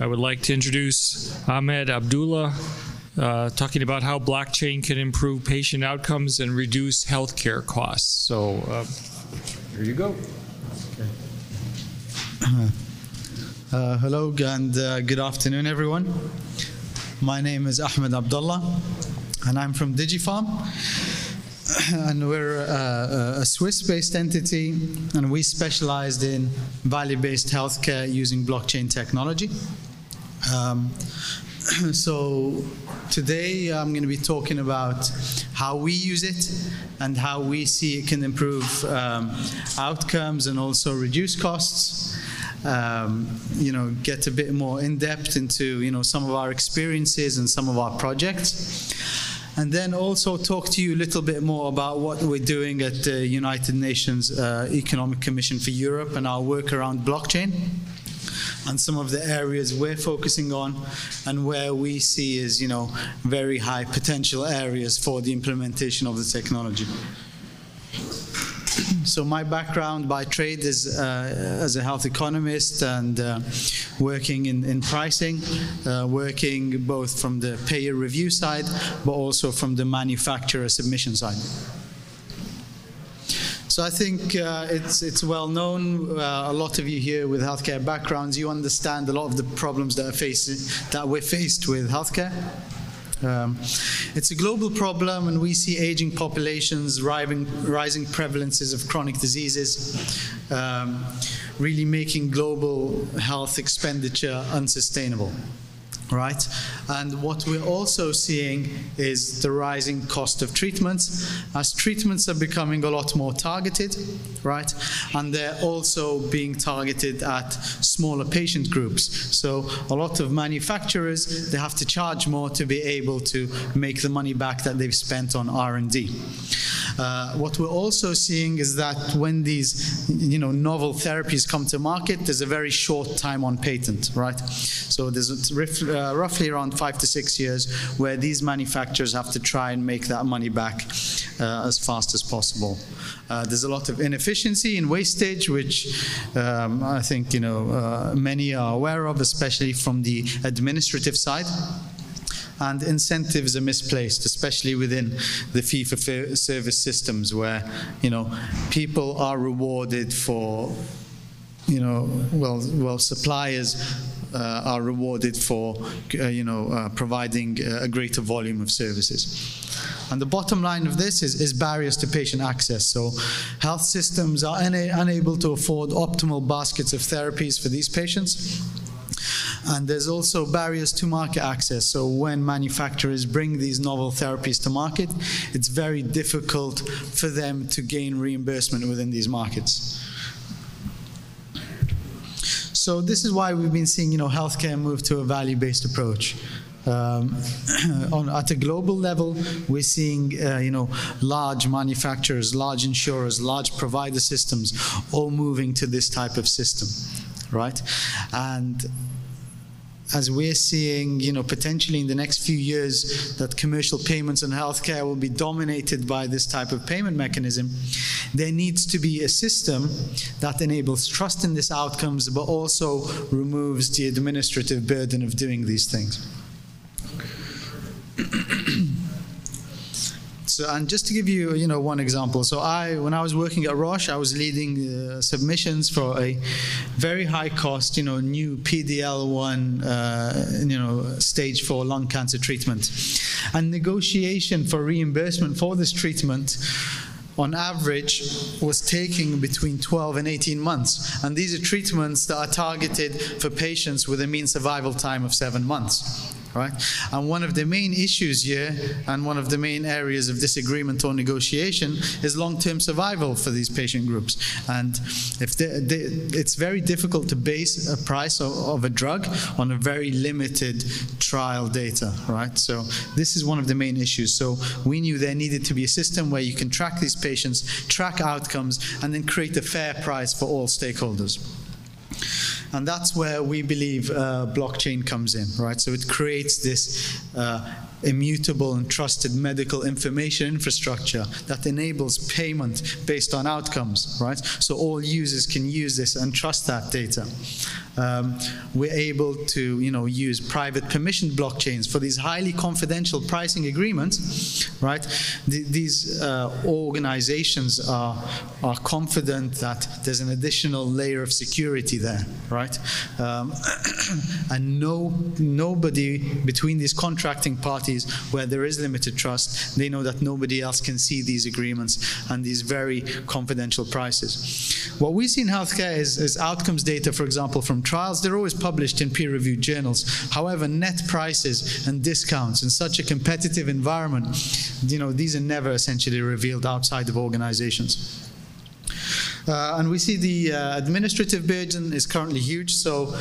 I would like to introduce Ahmed Abdulla, uh, talking about how blockchain can improve patient outcomes and reduce healthcare costs. So, uh, here you go. Uh, hello and uh, good afternoon, everyone. My name is Ahmed Abdulla, and I'm from Digipharm. And we're uh, a Swiss based entity, and we specialized in value based healthcare using blockchain technology. Um, so today I'm going to be talking about how we use it and how we see it can improve um, outcomes and also reduce costs. Um, you know, get a bit more in depth into you know some of our experiences and some of our projects. And then also talk to you a little bit more about what we're doing at the United Nations uh, Economic Commission for Europe and our work around blockchain and some of the areas we're focusing on and where we see is, you know, very high potential areas for the implementation of the technology. So my background by trade is uh, as a health economist and uh, working in, in pricing, uh, working both from the payer review side, but also from the manufacturer submission side. So I think uh, it's it's well known. Uh, a lot of you here with healthcare backgrounds, you understand a lot of the problems that are facing that we're faced with healthcare. Um, it's a global problem, and we see aging populations, rising, rising prevalences of chronic diseases, um, really making global health expenditure unsustainable right? And what we're also seeing is the rising cost of treatments as treatments are becoming a lot more targeted, right? And they're also being targeted at smaller patient groups. So a lot of manufacturers, they have to charge more to be able to make the money back that they've spent on R&D. Uh, what we're also seeing is that when these, you know, novel therapies come to market, there's a very short time on patent, right? So there's a, uh, roughly around five to six years where these manufacturers have to try and make that money back uh, as fast as possible. Uh, there's a lot of inefficiency and wastage, which um, I think you know uh, many are aware of, especially from the administrative side and incentives are misplaced, especially within the fee for service systems, where you know people are rewarded for you know well well suppliers are rewarded for, uh, you know, uh, providing a greater volume of services. And the bottom line of this is, is barriers to patient access. So health systems are una unable to afford optimal baskets of therapies for these patients. And there's also barriers to market access. So when manufacturers bring these novel therapies to market, it's very difficult for them to gain reimbursement within these markets. So this is why we've been seeing, you know, healthcare move to a value-based approach. Um, on, at a global level, we're seeing, uh, you know, large manufacturers, large insurers, large provider systems, all moving to this type of system, right? And as we're seeing, you know, potentially in the next few years that commercial payments in healthcare will be dominated by this type of payment mechanism, there needs to be a system that enables trust in these outcomes, but also removes the administrative burden of doing these things. So, and just to give you, you know, one example. So I, when I was working at Roche, I was leading uh, submissions for a very high cost, you know, new PDL1, uh, you know, stage four lung cancer treatment. And negotiation for reimbursement for this treatment on average was taking between 12 and 18 months. And these are treatments that are targeted for patients with a mean survival time of seven months right? And one of the main issues here, and one of the main areas of disagreement or negotiation, is long-term survival for these patient groups. And if they, they, it's very difficult to base a price of, of, a drug on a very limited trial data, right? So this is one of the main issues. So we knew there needed to be a system where you can track these patients, track outcomes, and then create a fair price for all stakeholders. And that's where we believe uh, blockchain comes in, right? So it creates this uh, immutable and trusted medical information infrastructure that enables payment based on outcomes, right? So all users can use this and trust that data. Um, we're able to, you know, use private permission blockchains for these highly confidential pricing agreements, right? The, these uh, organizations are, are confident that there's an additional layer of security there, right? Um, and no, nobody between these contracting parties where there is limited trust, they know that nobody else can see these agreements and these very confidential prices. What we see in healthcare is, is outcomes data, for example, from trials. They're always published in peer-reviewed journals. However, net prices and discounts in such a competitive environment, you know, these are never essentially revealed outside of organizations. Uh, and we see the uh, administrative burden is currently huge. So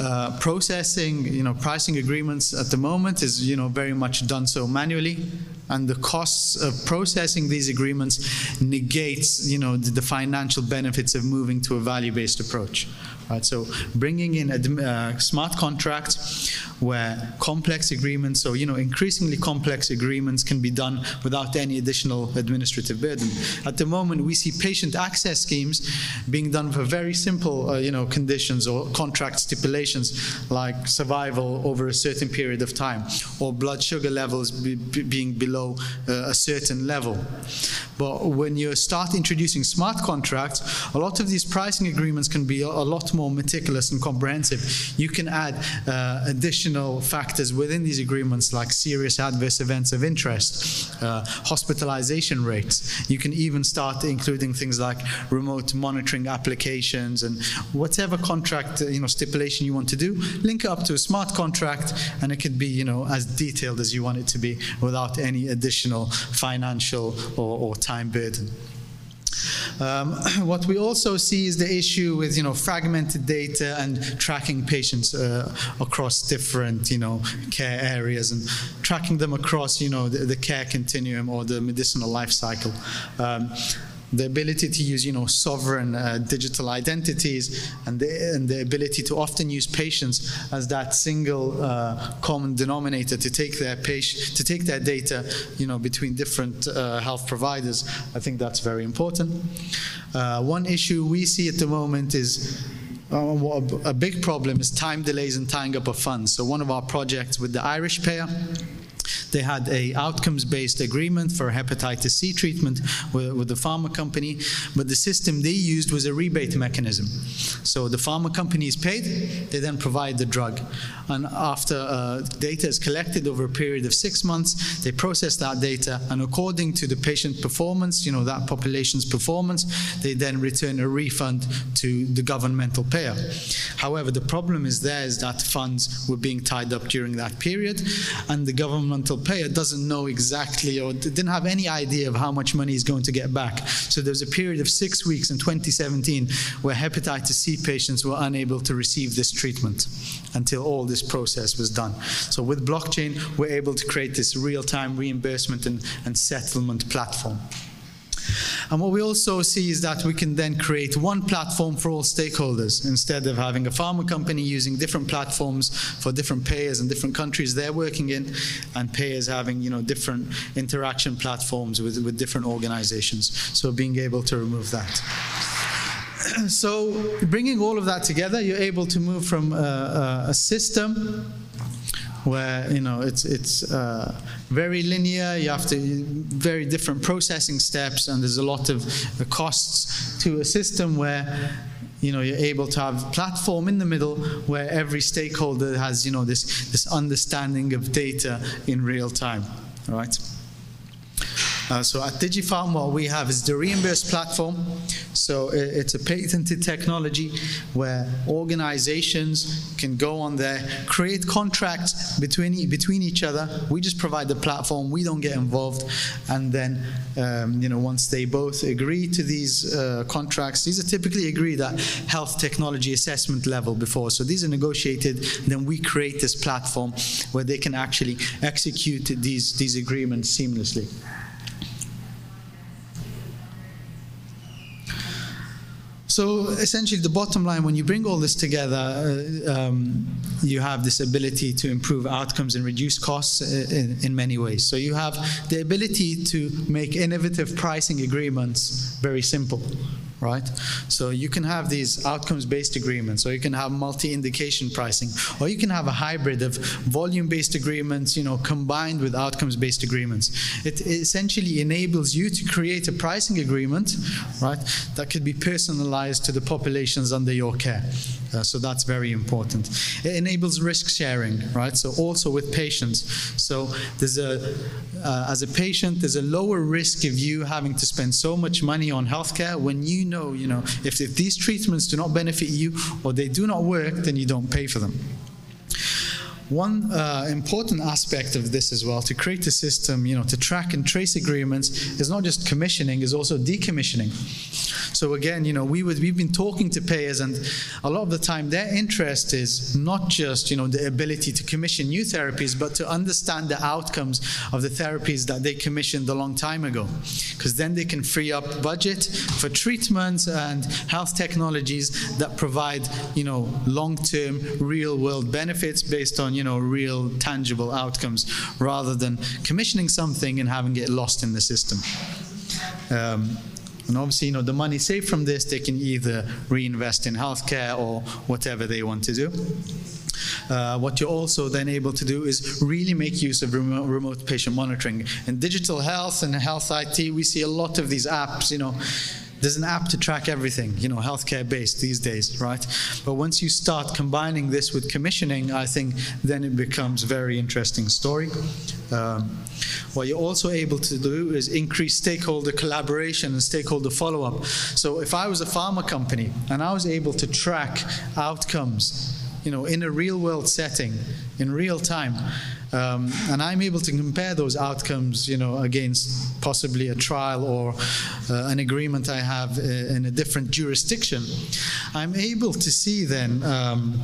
uh, processing, you know, pricing agreements at the moment is, you know, very much done so manually, and the costs of processing these agreements negates, you know, the, the financial benefits of moving to a value-based approach. Right, so bringing in uh, smart contracts where complex agreements, so you know, increasingly complex agreements can be done without any additional administrative burden. At the moment, we see patient access schemes being done for very simple, uh, you know, conditions or contract stipulations like survival over a certain period of time or blood sugar levels be, be being below uh, a certain level. But when you start introducing smart contracts, a lot of these pricing agreements can be a, a lot more meticulous and comprehensive. You can add uh, additional factors within these agreements like serious adverse events of interest, uh, hospitalization rates. You can even start including things like remote monitoring applications and whatever contract you know stipulation you want to do, link it up to a smart contract and it could be you know as detailed as you want it to be without any additional financial or, or time burden. Um, what we also see is the issue with you know fragmented data and tracking patients uh, across different you know care areas and tracking them across you know the, the care continuum or the medicinal life cycle. Um, the ability to use, you know, sovereign uh, digital identities and the, and the ability to often use patients as that single uh, common denominator to take their patient, to take their data, you know, between different uh, health providers. I think that's very important. Uh, one issue we see at the moment is uh, a big problem is time delays and tying up of funds. So one of our projects with the Irish payer they had a outcomes-based agreement for hepatitis C treatment with, with, the pharma company, but the system they used was a rebate mechanism. So the pharma company is paid, they then provide the drug. And after uh, data is collected over a period of six months, they process that data, and according to the patient performance, you know, that population's performance, they then return a refund to the governmental payer. However, the problem is there is that funds were being tied up during that period, and the governmental payer doesn't know exactly or didn't have any idea of how much money he's going to get back. So there's a period of six weeks in 2017 where hepatitis C patients were unable to receive this treatment until all this process was done. So with blockchain, we're able to create this real-time reimbursement and, and settlement platform. And what we also see is that we can then create one platform for all stakeholders instead of having a pharma company using different platforms for different payers and different countries they're working in, and payers having you know different interaction platforms with, with different organizations. So being able to remove that so bringing all of that together, you're able to move from a, a system where you know it's it's uh, very linear. You have to very different processing steps, and there's a lot of costs to a system where you know you're able to have platform in the middle where every stakeholder has you know this this understanding of data in real time. All right. Uh, so at Digipharm, what we have is the Reimburse platform. So it's a patented technology where organizations can go on there, create contracts between, between each other. We just provide the platform, we don't get involved. And then, um, you know, once they both agree to these uh, contracts, these are typically agreed at health technology assessment level before. So these are negotiated, then we create this platform where they can actually execute these, these agreements seamlessly. So essentially, the bottom line, when you bring all this together, uh, um, you have this ability to improve outcomes and reduce costs in, in, many ways. So you have the ability to make innovative pricing agreements very simple right? So you can have these outcomes-based agreements, or you can have multi-indication pricing, or you can have a hybrid of volume-based agreements, you know, combined with outcomes-based agreements. It essentially enables you to create a pricing agreement, right, that could be personalized to the populations under your care. Uh, so that's very important. It enables risk sharing, right? So also with patients. So there's a, uh, as a patient, there's a lower risk of you having to spend so much money on healthcare when you know, you know, if, if these treatments do not benefit you or they do not work, then you don't pay for them. One uh, important aspect of this as well, to create a system, you know, to track and trace agreements, is not just commissioning, is also decommissioning. So again, you know, we would, we've been talking to payers, and a lot of the time their interest is not just, you know, the ability to commission new therapies, but to understand the outcomes of the therapies that they commissioned a long time ago, because then they can free up budget for treatments and health technologies that provide, you know, long-term, real-world benefits based on you know, real tangible outcomes rather than commissioning something and having it lost in the system. Um, and obviously, you know, the money saved from this, they can either reinvest in healthcare or whatever they want to do. Uh, what you're also then able to do is really make use of remote, remote patient monitoring. In digital health and health IT, we see a lot of these apps, you know, there's an app to track everything, you know, healthcare based these days, right? But once you start combining this with commissioning, I think then it becomes very interesting story. Um, what you're also able to do is increase stakeholder collaboration and stakeholder follow up. So if I was a pharma company and I was able to track outcomes, you know, in a real world setting, in real time, um, and I'm able to compare those outcomes, you know, against possibly a trial or uh, an agreement I have uh, in a different jurisdiction. I'm able to see then um,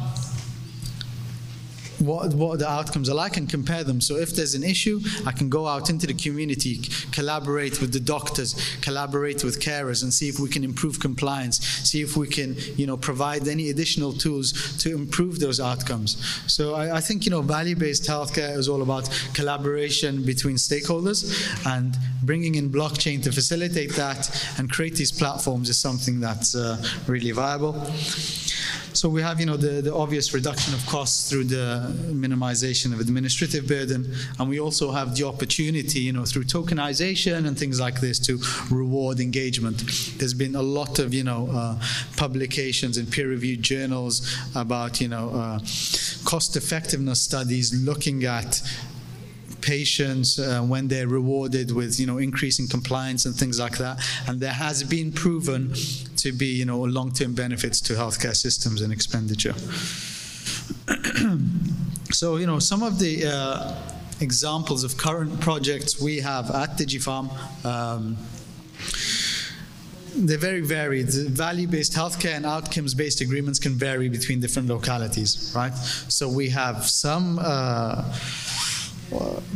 what, what the outcomes are like and compare them. So if there's an issue, I can go out into the community, collaborate with the doctors, collaborate with carers, and see if we can improve compliance, see if we can, you know, provide any additional tools to improve those outcomes. So I, I think, you know, value-based healthcare is all about collaboration between stakeholders and bringing in blockchain to facilitate that and create these platforms is something that's uh, really viable. So we have, you know, the, the obvious reduction of costs through the minimization of administrative burden, and we also have the opportunity, you know, through tokenization and things like this to reward engagement. There's been a lot of, you know, uh, publications in peer-reviewed journals about, you know, uh, cost effectiveness studies looking at patients uh, when they're rewarded with you know increasing compliance and things like that. And there has been proven to be you know long-term benefits to healthcare systems and expenditure so you know some of the uh, examples of current projects we have at Digipharm um, they're very varied. Value-based healthcare and outcomes-based agreements can vary between different localities, right? So we have some uh,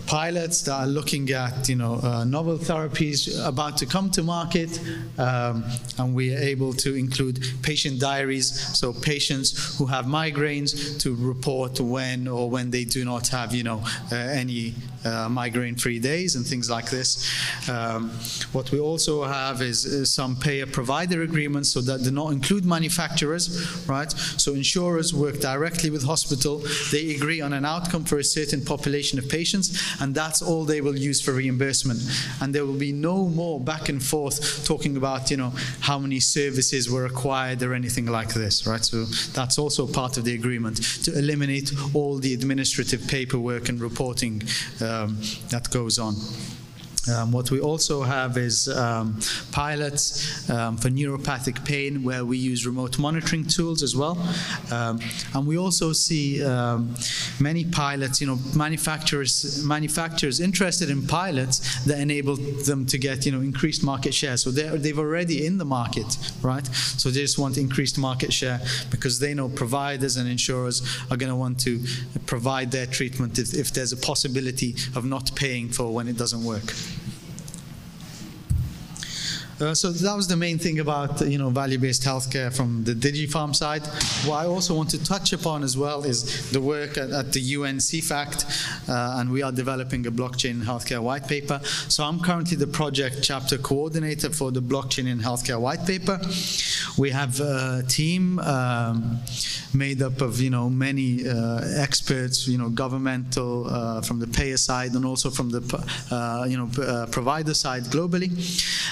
pilots that are looking at you know uh, novel therapies about to come to market um, and we are able to include patient diaries so patients who have migraines to report when or when they do not have you know uh, any uh, migraine free days and things like this um, what we also have is, is some payer provider agreements so that do not include manufacturers right so insurers work directly with hospital they agree on an outcome for a certain population of patients and that's all they will use for reimbursement. And there will be no more back and forth talking about, you know, how many services were acquired or anything like this, right? So that's also part of the agreement to eliminate all the administrative paperwork and reporting um, that goes on. Um, what we also have is um, pilots um, for neuropathic pain where we use remote monitoring tools as well. Um, and we also see um, many pilots, you know, manufacturers manufacturers interested in pilots that enable them to get, you know, increased market share. So they're, they've already in the market, right? So they just want increased market share because they know providers and insurers are going to want to provide their treatment if, if there's a possibility of not paying for when it doesn't work. Uh, so that was the main thing about you know value-based healthcare from the Digipharm side. What I also want to touch upon as well is the work at, at the UN CEFACT, uh, and we are developing a blockchain in healthcare white paper. So I'm currently the project chapter coordinator for the blockchain in healthcare white paper. We have a team um, made up of you know many uh, experts, you know governmental uh, from the payer side and also from the uh, you know uh, provider side globally,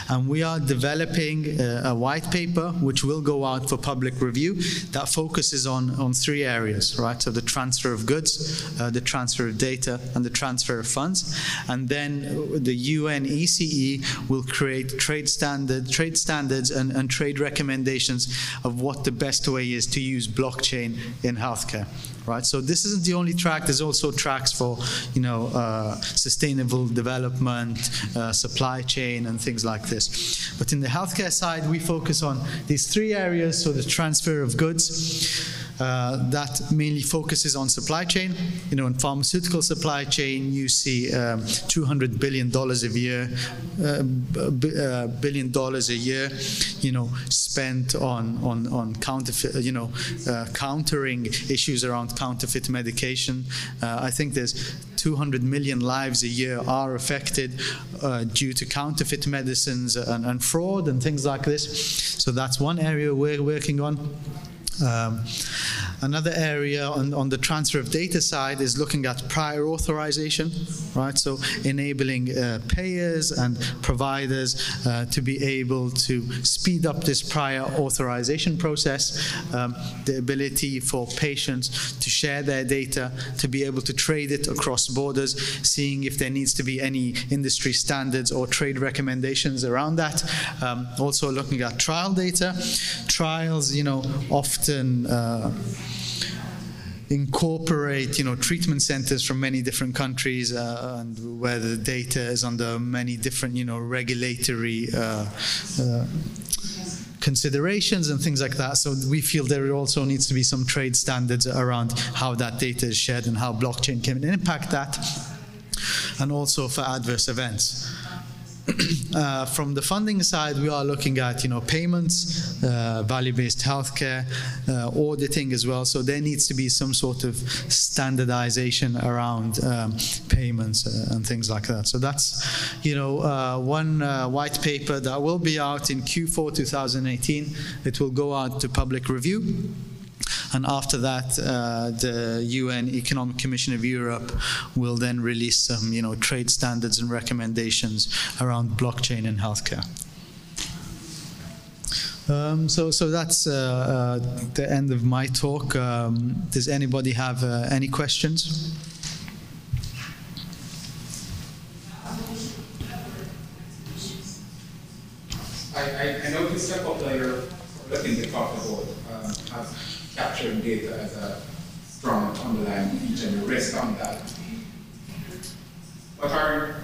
and we are developing a, a, white paper which will go out for public review that focuses on, on three areas, right? So the transfer of goods, uh, the transfer of data, and the transfer of funds. And then the UN ECE will create trade standard, trade standards and, and trade recommendations of what the best way is to use blockchain in healthcare right? So this isn't the only track. There's also tracks for, you know, uh, sustainable development, uh, supply chain, and things like this. But in the healthcare side, we focus on these three areas. So the transfer of goods. Uh, that mainly focuses on supply chain. You know, in pharmaceutical supply chain, you see um, 200 billion dollars a year, uh, uh, billion dollars a year, you know, spent on on on counterfeit, you know, uh, countering issues around counterfeit medication. Uh, I think there's 200 million lives a year are affected uh, due to counterfeit medicines and, and fraud and things like this. So that's one area we're working on. Um, another area on, on, the transfer of data side is looking at prior authorization, right? So enabling uh, payers and providers uh, to be able to speed up this prior authorization process, um, the ability for patients to share their data, to be able to trade it across borders, seeing if there needs to be any industry standards or trade recommendations around that. Um, also looking at trial data. Trials, you know, often uh, incorporate you know treatment centers from many different countries uh, and where the data is under many different you know regulatory uh, uh, considerations and things like that. So we feel there also needs to be some trade standards around how that data is shared and how blockchain can impact that and also for adverse events uh, from the funding side, we are looking at you know payments, uh, value-based healthcare, uh, auditing as well. So there needs to be some sort of standardization around um, payments uh, and things like that. So that's you know uh, one white paper that will be out in Q4 2018. It will go out to public review. And after that, uh, the UN Economic Commission of Europe will then release some, you know, trade standards and recommendations around blockchain in healthcare. Um, so, so that's uh, uh, the end of my talk. Um, does anybody have uh, any questions? I, I, noticed a couple of your looking to talk about um, capturing data as a strong underlying feature and rest on that. What are,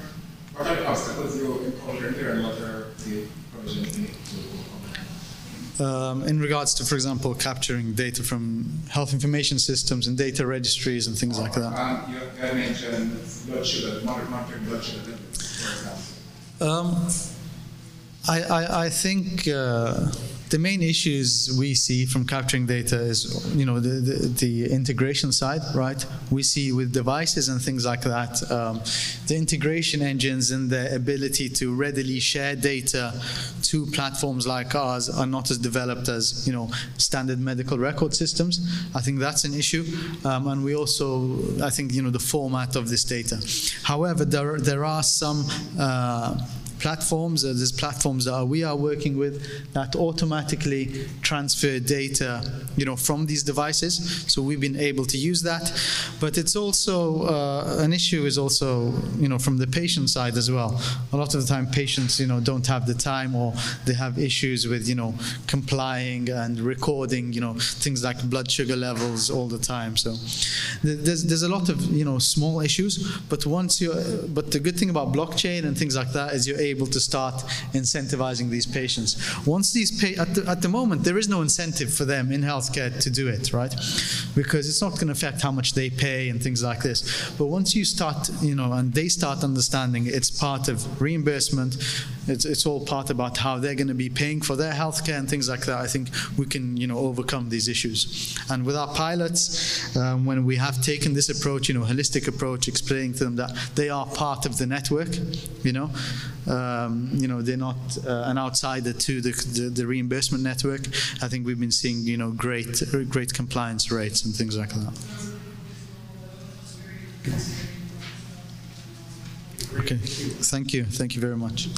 what are the obstacles you encounter here and what are the provisions you need to um, in regards to, for example, capturing data from health information systems and data registries and things like that. Um, you, you mentioned blood sugar, monitoring blood sugar levels, for example. Um, I, I, I think uh, the main issues we see from capturing data is, you know, the, the, the integration side, right? We see with devices and things like that, um, the integration engines and the ability to readily share data to platforms like ours are not as developed as, you know, standard medical record systems. I think that's an issue. Um, and we also, I think, you know, the format of this data. However, there, there are some uh, platforms. Uh, there's platforms that we are working with that automatically transfer data, you know, from these devices. So we've been able to use that. But it's also uh, an issue is also, you know, from the patient side as well. A lot of the time, patients, you know, don't have the time or they have issues with, you know, complying and recording, you know, things like blood sugar levels all the time. So there's there's a lot of you know small issues. But once you, but the good thing about blockchain and things like that is you're able to start incentivizing these patients. Once these pa- at, the, at the moment there is no incentive for them in healthcare to do it, right? Because it's not going to affect how much they pay and things like this. But once you start, you know, and they start understanding it's part of reimbursement, it's, it's all part about how they're going to be paying for their healthcare and things like that. I think we can, you know, overcome these issues. And with our pilots, um, when we have taken this approach, you know, holistic approach, explaining to them that they are part of the network, you know, um, you know, they're not uh, an outsider to the, the, the reimbursement network. I think we've been seeing, you know, great, great compliance rates and things like that. Okay. Thank you. Thank you very much.